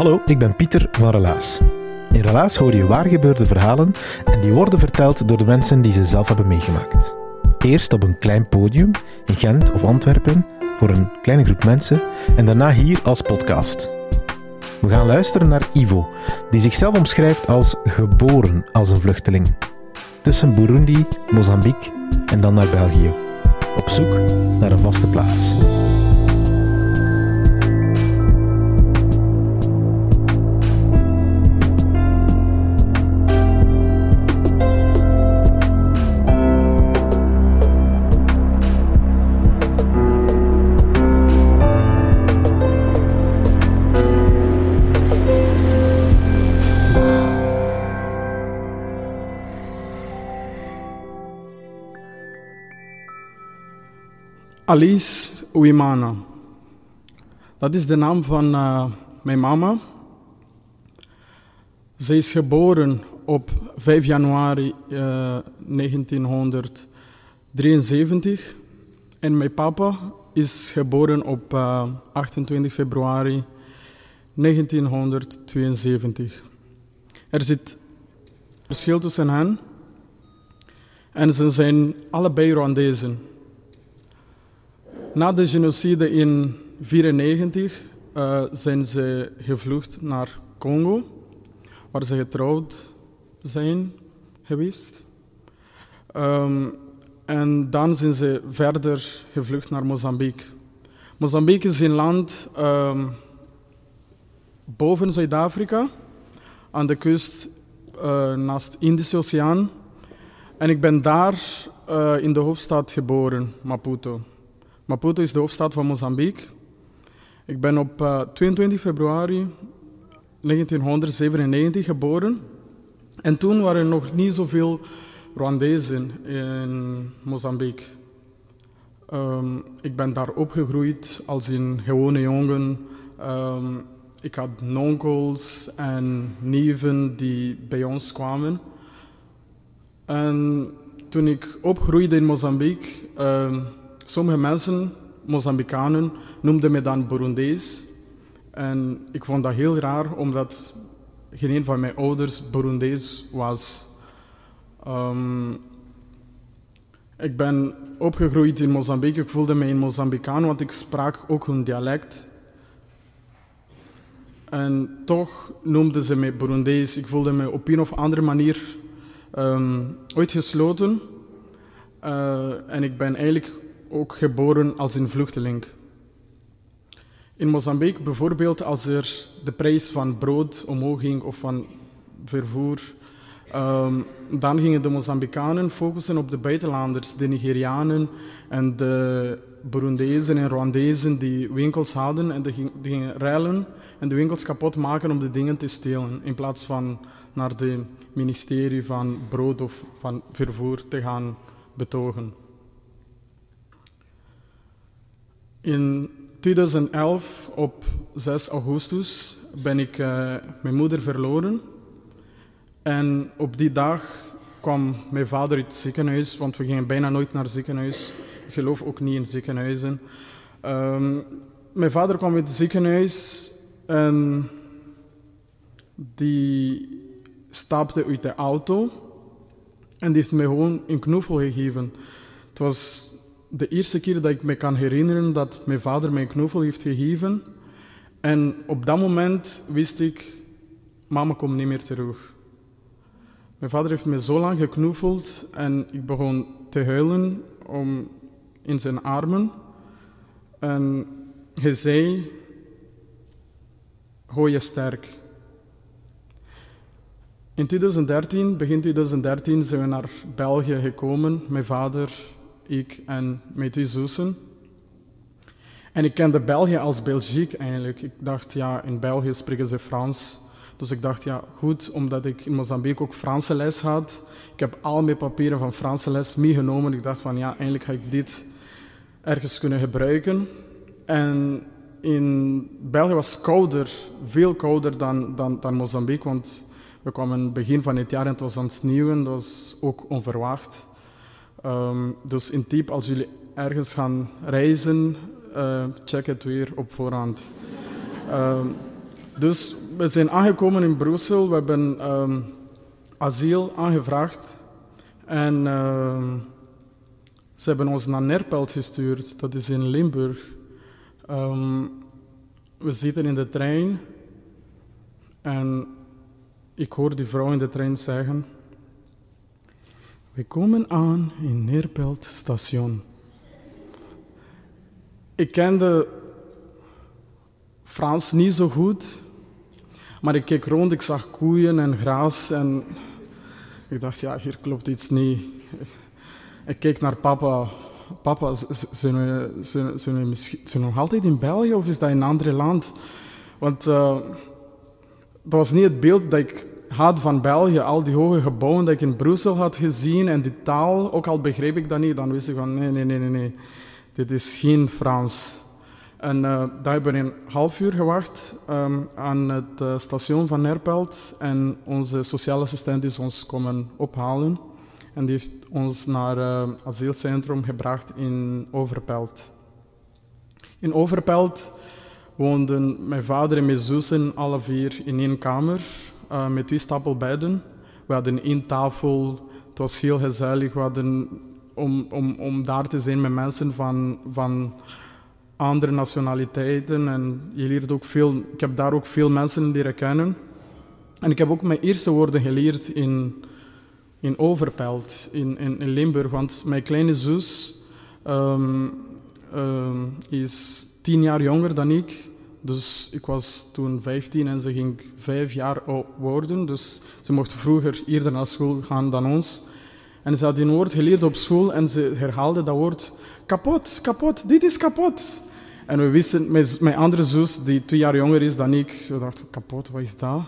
Hallo, ik ben Pieter van Relaas. In Relaas hoor je waar gebeurde verhalen en die worden verteld door de mensen die ze zelf hebben meegemaakt. Eerst op een klein podium in Gent of Antwerpen voor een kleine groep mensen en daarna hier als podcast. We gaan luisteren naar Ivo, die zichzelf omschrijft als geboren als een vluchteling. Tussen Burundi, Mozambique en dan naar België. Op zoek naar een vaste plaats. Alice Uimana. Dat is de naam van eh, mijn mama. Ze is geboren op 5 januari eh, 1973 en mijn papa is geboren op eh, 28 februari 1972. Er zit verschil tussen hen en ze zijn allebei Rwandezen. Na de genocide in 1994 eh, zijn ze gevlucht naar Congo, waar ze getrouwd zijn geweest. Ehm, en dan zijn ze verder gevlucht naar Mozambique. Mozambique is een land ehm, boven Zuid-Afrika, aan de kust eh, naast de Indische Oceaan. En ik ben daar eh, in de hoofdstad geboren, Maputo. Maputo is de hoofdstad van Mozambique. Ik ben op eh, 22 februari 1997 geboren. En toen waren er nog niet zoveel Rwandezen in Mozambique. Ehm, ik ben daar opgegroeid als een gewone jongen. Ehm, ik had onkels en neven die bij ons kwamen. En toen ik opgroeide in Mozambique, ehm, sommige mensen, Mozambicanen, noemden me dan Burundees. En ik vond dat heel raar, omdat geen een van mijn ouders Burundees was. Ehm, ik ben opgegroeid in Mozambique. Ik voelde me een Mozambicaan, want ik sprak ook hun dialect. En toch noemden ze mij Burundees. Ik voelde me op een of andere manier ehm, uitgesloten. Eh, en ik ben eigenlijk ook geboren als een vluchteling. In Mozambique bijvoorbeeld, als er de prijs van brood omhoog ging of van vervoer, ehm, dan gingen de Mozambicanen focussen op de buitenlanders, de Nigerianen en de Burundezen en Rwandezen die winkels hadden en die ging- die gingen ruilen en de winkels kapot maken om de dingen te stelen, in plaats van naar het ministerie van brood of van vervoer te gaan betogen. In 2011, op 6 augustus, ben ik eh, mijn moeder verloren. En op die dag kwam mijn vader uit het ziekenhuis, want we gingen bijna nooit naar het ziekenhuis. Ik geloof ook niet in ziekenhuizen. Ehm, mijn vader kwam uit het ziekenhuis en die stapte uit de auto en die heeft mij gewoon een knuffel gegeven. Het was de eerste keer dat ik me kan herinneren dat mijn vader mij een knuffel heeft gegeven. En op dat moment wist ik, mama komt niet meer terug. Mijn vader heeft me zo lang geknuffeld en ik begon te huilen om, in zijn armen. En hij zei, gooi je sterk. In 2013, begin 2013, zijn we naar België gekomen, mijn vader, ik en mijn twee. En ik kende België als Belgique eigenlijk. Ik dacht, ja, in België spreken ze Frans. Dus ik dacht, ja, goed, omdat ik in Mozambique ook Franse les had. Ik heb al mijn papieren van Franse les meegenomen. Ik dacht van, ja, eindelijk ga ik dit ergens kunnen gebruiken. En in België was het kouder, veel kouder dan, dan, dan Mozambique, want we kwamen begin van het jaar en het was aan het sneeuwen. Dat was ook onverwacht. Um, dus in type, als jullie ergens gaan reizen, uh, check het weer op voorhand. Um, dus we zijn aangekomen in Brussel. We hebben um, asiel aangevraagd. En ze hebben ons naar Nerpelt gestuurd. Dat is in Limburg. we zitten in de trein. En ik hoor die vrouw in de trein zeggen... We komen aan in Neerpelt station. Ik kende Frans niet zo goed, maar ik keek rond, ik zag koeien en gras en ik dacht, ja, hier klopt iets niet. Ik keek naar papa. Papa, zijn we, zijn, zijn we, zijn we nog altijd in België of is dat in een ander land? Want uh, dat was niet het beeld dat ik had van België, al die hoge gebouwen dat ik in Brussel had gezien en die taal, ook al begreep ik dat niet, dan wist ik van nee, nee, nee, nee, nee. dit is geen Frans. En uh, daar hebben we een half uur gewacht um, aan het uh, station van Nerpelt en onze sociale assistent is ons komen ophalen en die heeft ons naar het uh, asielcentrum gebracht in Overpelt. In Overpelt woonden mijn vader en mijn zussen alle vier in één kamer uh, met twee stapel bedden. We hadden één tafel, het was heel gezellig. We hadden om, om, om daar te zijn met mensen van, van andere nationaliteiten. En je leert ook veel, ik heb daar ook veel mensen leren kennen. En ik heb ook mijn eerste woorden geleerd in, in Overpelt, in, in, Limburg. Want mijn kleine zus um, um, is tien jaar jonger dan ik. Dus ik was toen 15 en ze ging vijf jaar worden. Dus ze mocht vroeger eerder naar school gaan dan ons. En ze had een woord geleerd op school en ze herhaalde dat woord kapot, kapot, dit is kapot. En we wisten, mijn, andere zus, die twee jaar jonger is dan ik, we dachten, kapot, wat is dat?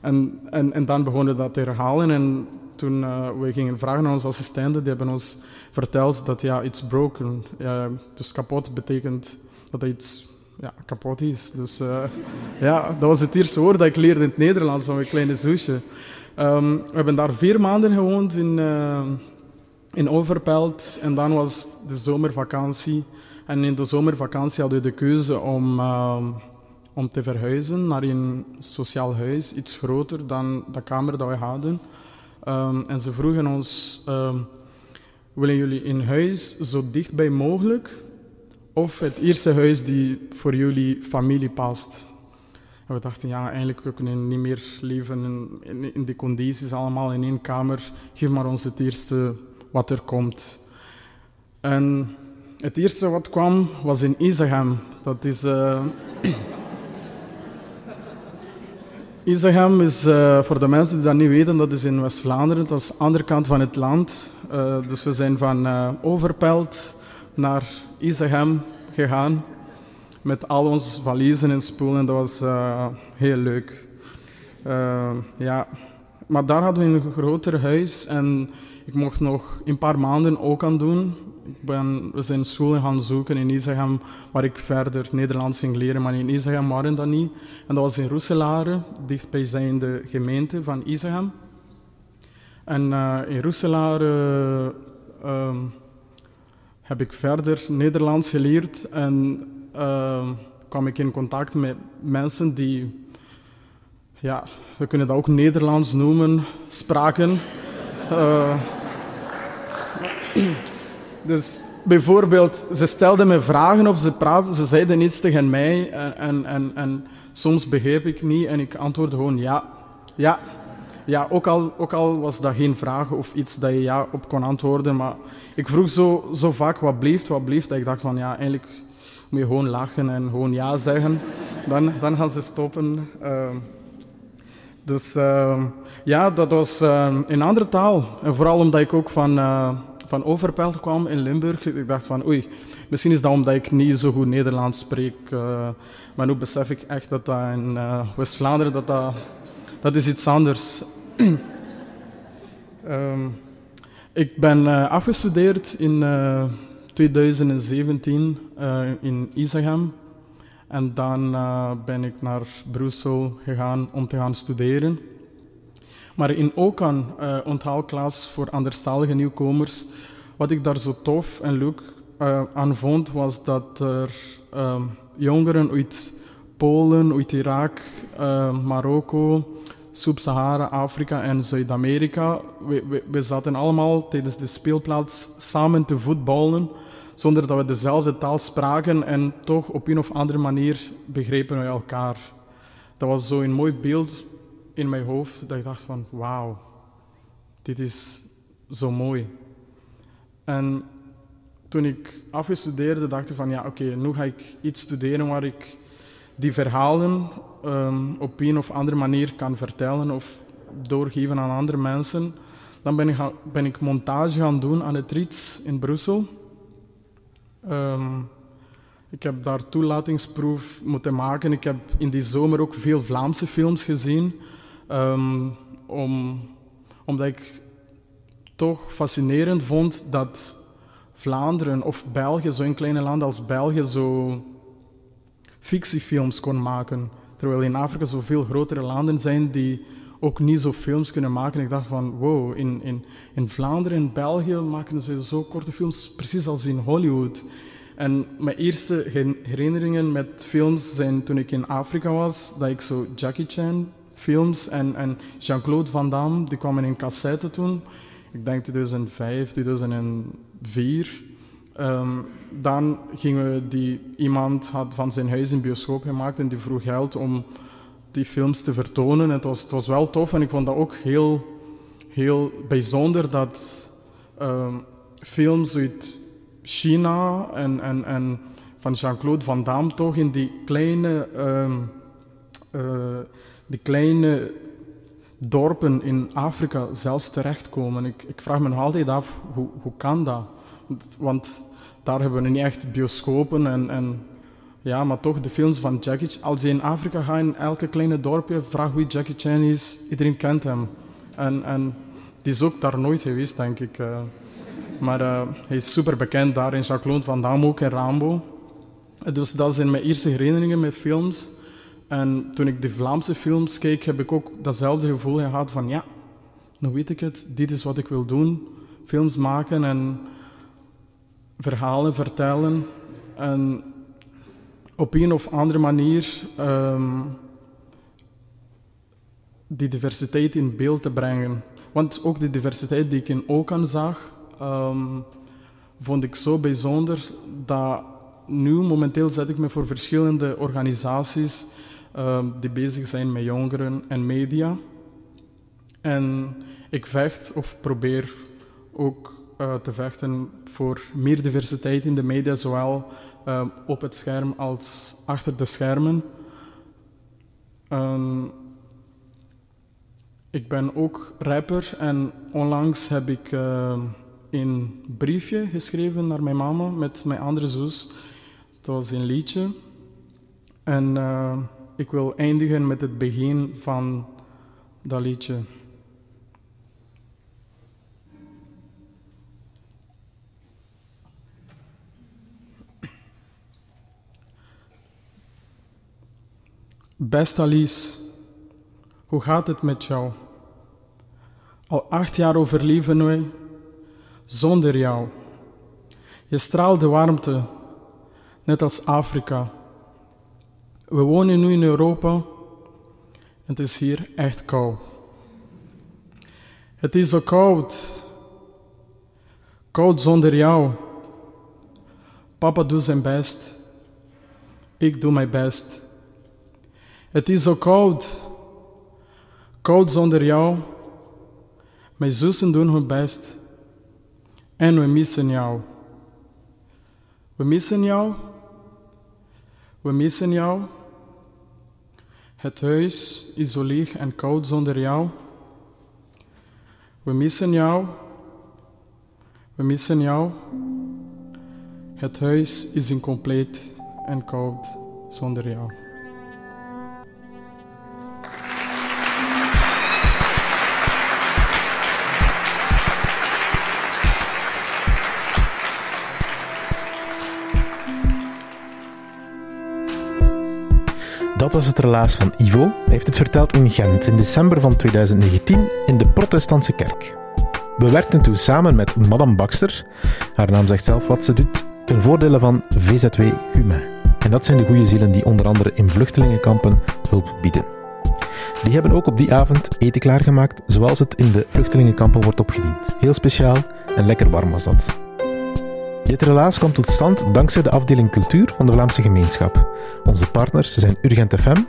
En, en, en dan begonnen we dat te herhalen. En toen uh, we gingen vragen aan onze assistenten, die hebben ons verteld dat ja, it's broken. Dus kapot betekent dat iets ja, kapot is. Dus uh, ja, dat was het eerste woord dat ik leerde in het Nederlands van mijn kleine zusje. Um, we hebben daar vier maanden gewoond in, uh, in Overpelt en dan was de zomervakantie. En in de zomervakantie hadden we de keuze om, uh, om te verhuizen naar een sociaal huis, iets groter dan de kamer dat we hadden. Um, en ze vroegen ons, um, willen jullie in huis zo dichtbij mogelijk of het eerste huis die voor jullie familie past. We dachten, ja, eigenlijk we kunnen niet meer leven in, in, die condities, allemaal in één kamer. Geef maar ons het eerste wat er komt. En het eerste wat kwam was in Isegem. Dat is... Uh, Isegem is, uh, voor de mensen die dat niet weten, dat is in West-Vlaanderen. Dat is de andere kant van het land. Uh, dus we zijn van Overpelt naar Isegem gegaan met al onze valiezen en spullen. Dat was uh, heel leuk. Uh, ja. Maar daar hadden we een groter huis en ik mocht nog een paar maanden ook aan doen. Ik ben, we zijn scholen gaan zoeken in Isegem waar ik verder Nederlands ging leren, maar in Isegem waren dat niet. En dat was in Roeselare, dichtbijzijnde gemeente van Isegem. En uh, in Roeselare heb ik verder Nederlands geleerd en uh, kwam ik in contact met mensen die, ja, we kunnen dat ook Nederlands noemen, spraken. Uh, dus bijvoorbeeld, ze stelden me vragen of ze praten, ze zeiden iets tegen mij en, en, en, en soms begreep ik niet en ik antwoordde gewoon ja. Ja, ja ook, al, ook al was dat geen vraag of iets dat je ja op kon antwoorden. Maar ik vroeg zo, zo vaak wat blieft, wat blieft. Dat ik dacht van ja, eigenlijk moet je gewoon lachen en gewoon ja zeggen. Dan, dan gaan ze stoppen. Ehm, dus ehm, ja, dat was uh, in andere taal. En vooral omdat ik ook van, uh, van Overpelt kwam in Limburg. Ik dacht van oei, misschien is dat omdat ik niet zo goed Nederlands spreek. Uh, maar nu besef ik echt dat dat in West-Vlaanderen, dat, dat, dat is iets anders. Um, ik ben afgestudeerd in 2017 in Isegem. En dan ben ik naar Brussel gegaan om te gaan studeren. Maar in Okan, onthaalklas voor anderstalige nieuwkomers, wat ik daar zo tof en leuk aan vond, was dat er uh, jongeren uit Polen, uit Irak, Marokko, Sub-Sahara, Afrika en Zuid-Amerika, we, we, we zaten allemaal tijdens de speelplaats samen te voetballen zonder dat we dezelfde taal spraken en toch op een of andere manier begrepen we elkaar. Dat was zo een mooi beeld in mijn hoofd dat ik dacht van wauw, dit is zo mooi. En toen ik afgestudeerde dacht ik van ja oké, nu ga ik iets studeren waar ik die verhalen um, op een of andere manier kan vertellen of doorgeven aan andere mensen. Dan ben ik, ben ik montage gaan doen aan het RIETS in Brussel. Um, ik heb daar toelatingsproef moeten maken. Ik heb in die zomer ook veel Vlaamse films gezien. Um, om, omdat ik toch fascinerend vond dat Vlaanderen of België, zo'n kleine land als België, zo fictiefilms kon maken. Terwijl in Afrika zoveel grotere landen zijn die ook niet zo films kunnen maken. Ik dacht van, wow, in, in, in Vlaanderen en België maken ze zo korte films, precies als in Hollywood. En mijn eerste herinneringen met films zijn toen ik in Afrika was, dat ik zo Jackie Chan films en, en Jean-Claude Van Damme, die kwamen in cassette toen. Ik denk 2005, 2004. Um, dan gingen we die, iemand had van zijn huis een bioscoop gemaakt en die vroeg geld om die films te vertonen. Het was, het was wel tof en ik vond dat ook heel, heel bijzonder dat um, films uit China en, en, en van Jean-Claude Van Damme toch in die kleine, um, uh, die kleine dorpen in Afrika zelfs terechtkomen. Ik, ik vraag me nog altijd af, hoe, hoe kan dat? Want daar hebben we niet echt bioscopen en, en ja, maar toch, de films van Jackie Chan. Als je in Afrika gaat, in elke kleine dorpje, vraag wie Jackie Chan is. Iedereen kent hem. En, en die is ook daar nooit geweest, denk ik. Uh, maar uh, hij is super bekend daar in Jacques van Damme ook in Rambo. Dus dat zijn mijn eerste herinneringen met films. En toen ik de Vlaamse films keek, heb ik ook datzelfde gevoel gehad van ja, nu weet ik het, dit is wat ik wil doen. Films maken en verhalen vertellen. En op een of andere manier um, die diversiteit in beeld te brengen. Want ook de diversiteit die ik in Okan zag, um, vond ik zo bijzonder dat nu momenteel zet ik me voor verschillende organisaties um, die bezig zijn met jongeren en media. En ik vecht of probeer ook uh, te vechten voor meer diversiteit in de media, zowel uh, op het scherm als achter de schermen. Um, ik ben ook rapper en onlangs heb ik uh, een briefje geschreven naar mijn mama met mijn andere zus. Het was een liedje. En ik wil eindigen met het begin van dat liedje. Beste Alice, hoe gaat het met jou? Al acht jaar overleven wij zonder jou. Je straalt de warmte, net als Afrika. We wonen nu in Europa en het is hier echt koud. Het is zo koud. Koud zonder jou. Papa doet zijn best. Ik doe mijn best. Het is zo koud. Koud zonder jou. Mijn zussen doen hun best. En we missen jou. We missen jou. We missen jou. Het huis is zo leeg en koud zonder jou. We missen jou. We missen jou. Het huis is incompleet en koud zonder jou. Dat was het relaas van Ivo. Hij heeft het verteld in Gent in december van 2019 in de protestantse kerk. We werkten toen samen met Madame Baxter, haar naam zegt zelf wat ze doet, ten voordele van VZW Humain. En dat zijn de goede zielen die onder andere in vluchtelingenkampen hulp bieden. Die hebben ook op die avond eten klaargemaakt zoals het in de vluchtelingenkampen wordt opgediend. Heel speciaal en lekker warm was dat. Dit relaas komt tot stand dankzij de afdeling cultuur van de Vlaamse gemeenschap. Onze partners zijn Urgent FM,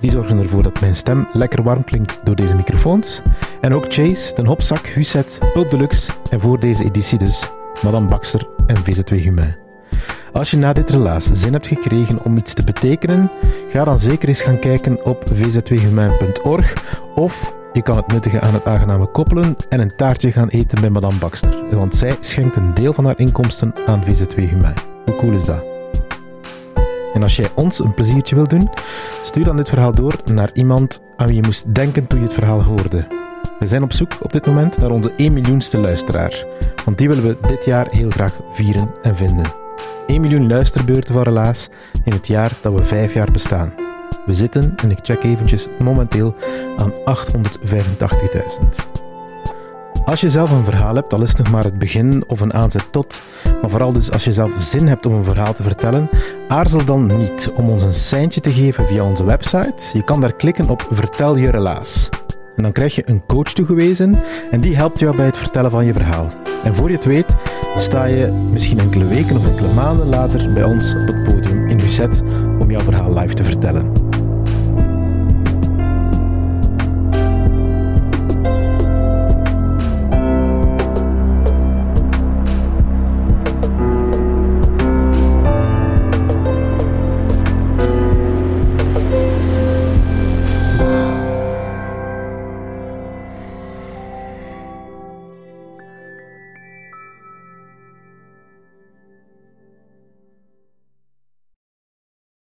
die zorgen ervoor dat mijn stem lekker warm klinkt door deze microfoons. En ook Chase, Den Hopzak, Huset, Pulp Deluxe en voor deze editie dus Madame Baxter en VZ2 Humain. Als je na dit relaas zin hebt gekregen om iets te betekenen, ga dan zeker eens gaan kijken op vz2humain.org of je kan het nuttige aan het aangename koppelen en een taartje gaan eten bij Madame Baxter. Want zij schenkt een deel van haar inkomsten aan VZ2 Humain. Hoe cool is dat? En als jij ons een pleziertje wilt doen, stuur dan dit verhaal door naar iemand aan wie je moest denken toen je het verhaal hoorde. We zijn op zoek op dit moment naar onze 1 miljoenste luisteraar. Want die willen we dit jaar heel graag vieren en vinden. 1 miljoen luisterbeurten van Relaas in het jaar dat we 5 jaar bestaan. We zitten, en ik check eventjes, momenteel aan 885.000. Als je zelf een verhaal hebt, al is het nog maar het begin of een aanzet tot, maar vooral dus als je zelf zin hebt om een verhaal te vertellen, aarzel dan niet om ons een seintje te geven via onze website. Je kan daar klikken op Vertel je relaas. En dan krijg je een coach toegewezen en die helpt jou bij het vertellen van je verhaal. En voor je het weet, sta je misschien enkele weken of enkele maanden later bij ons op het podium in Lucet om jouw verhaal live te vertellen.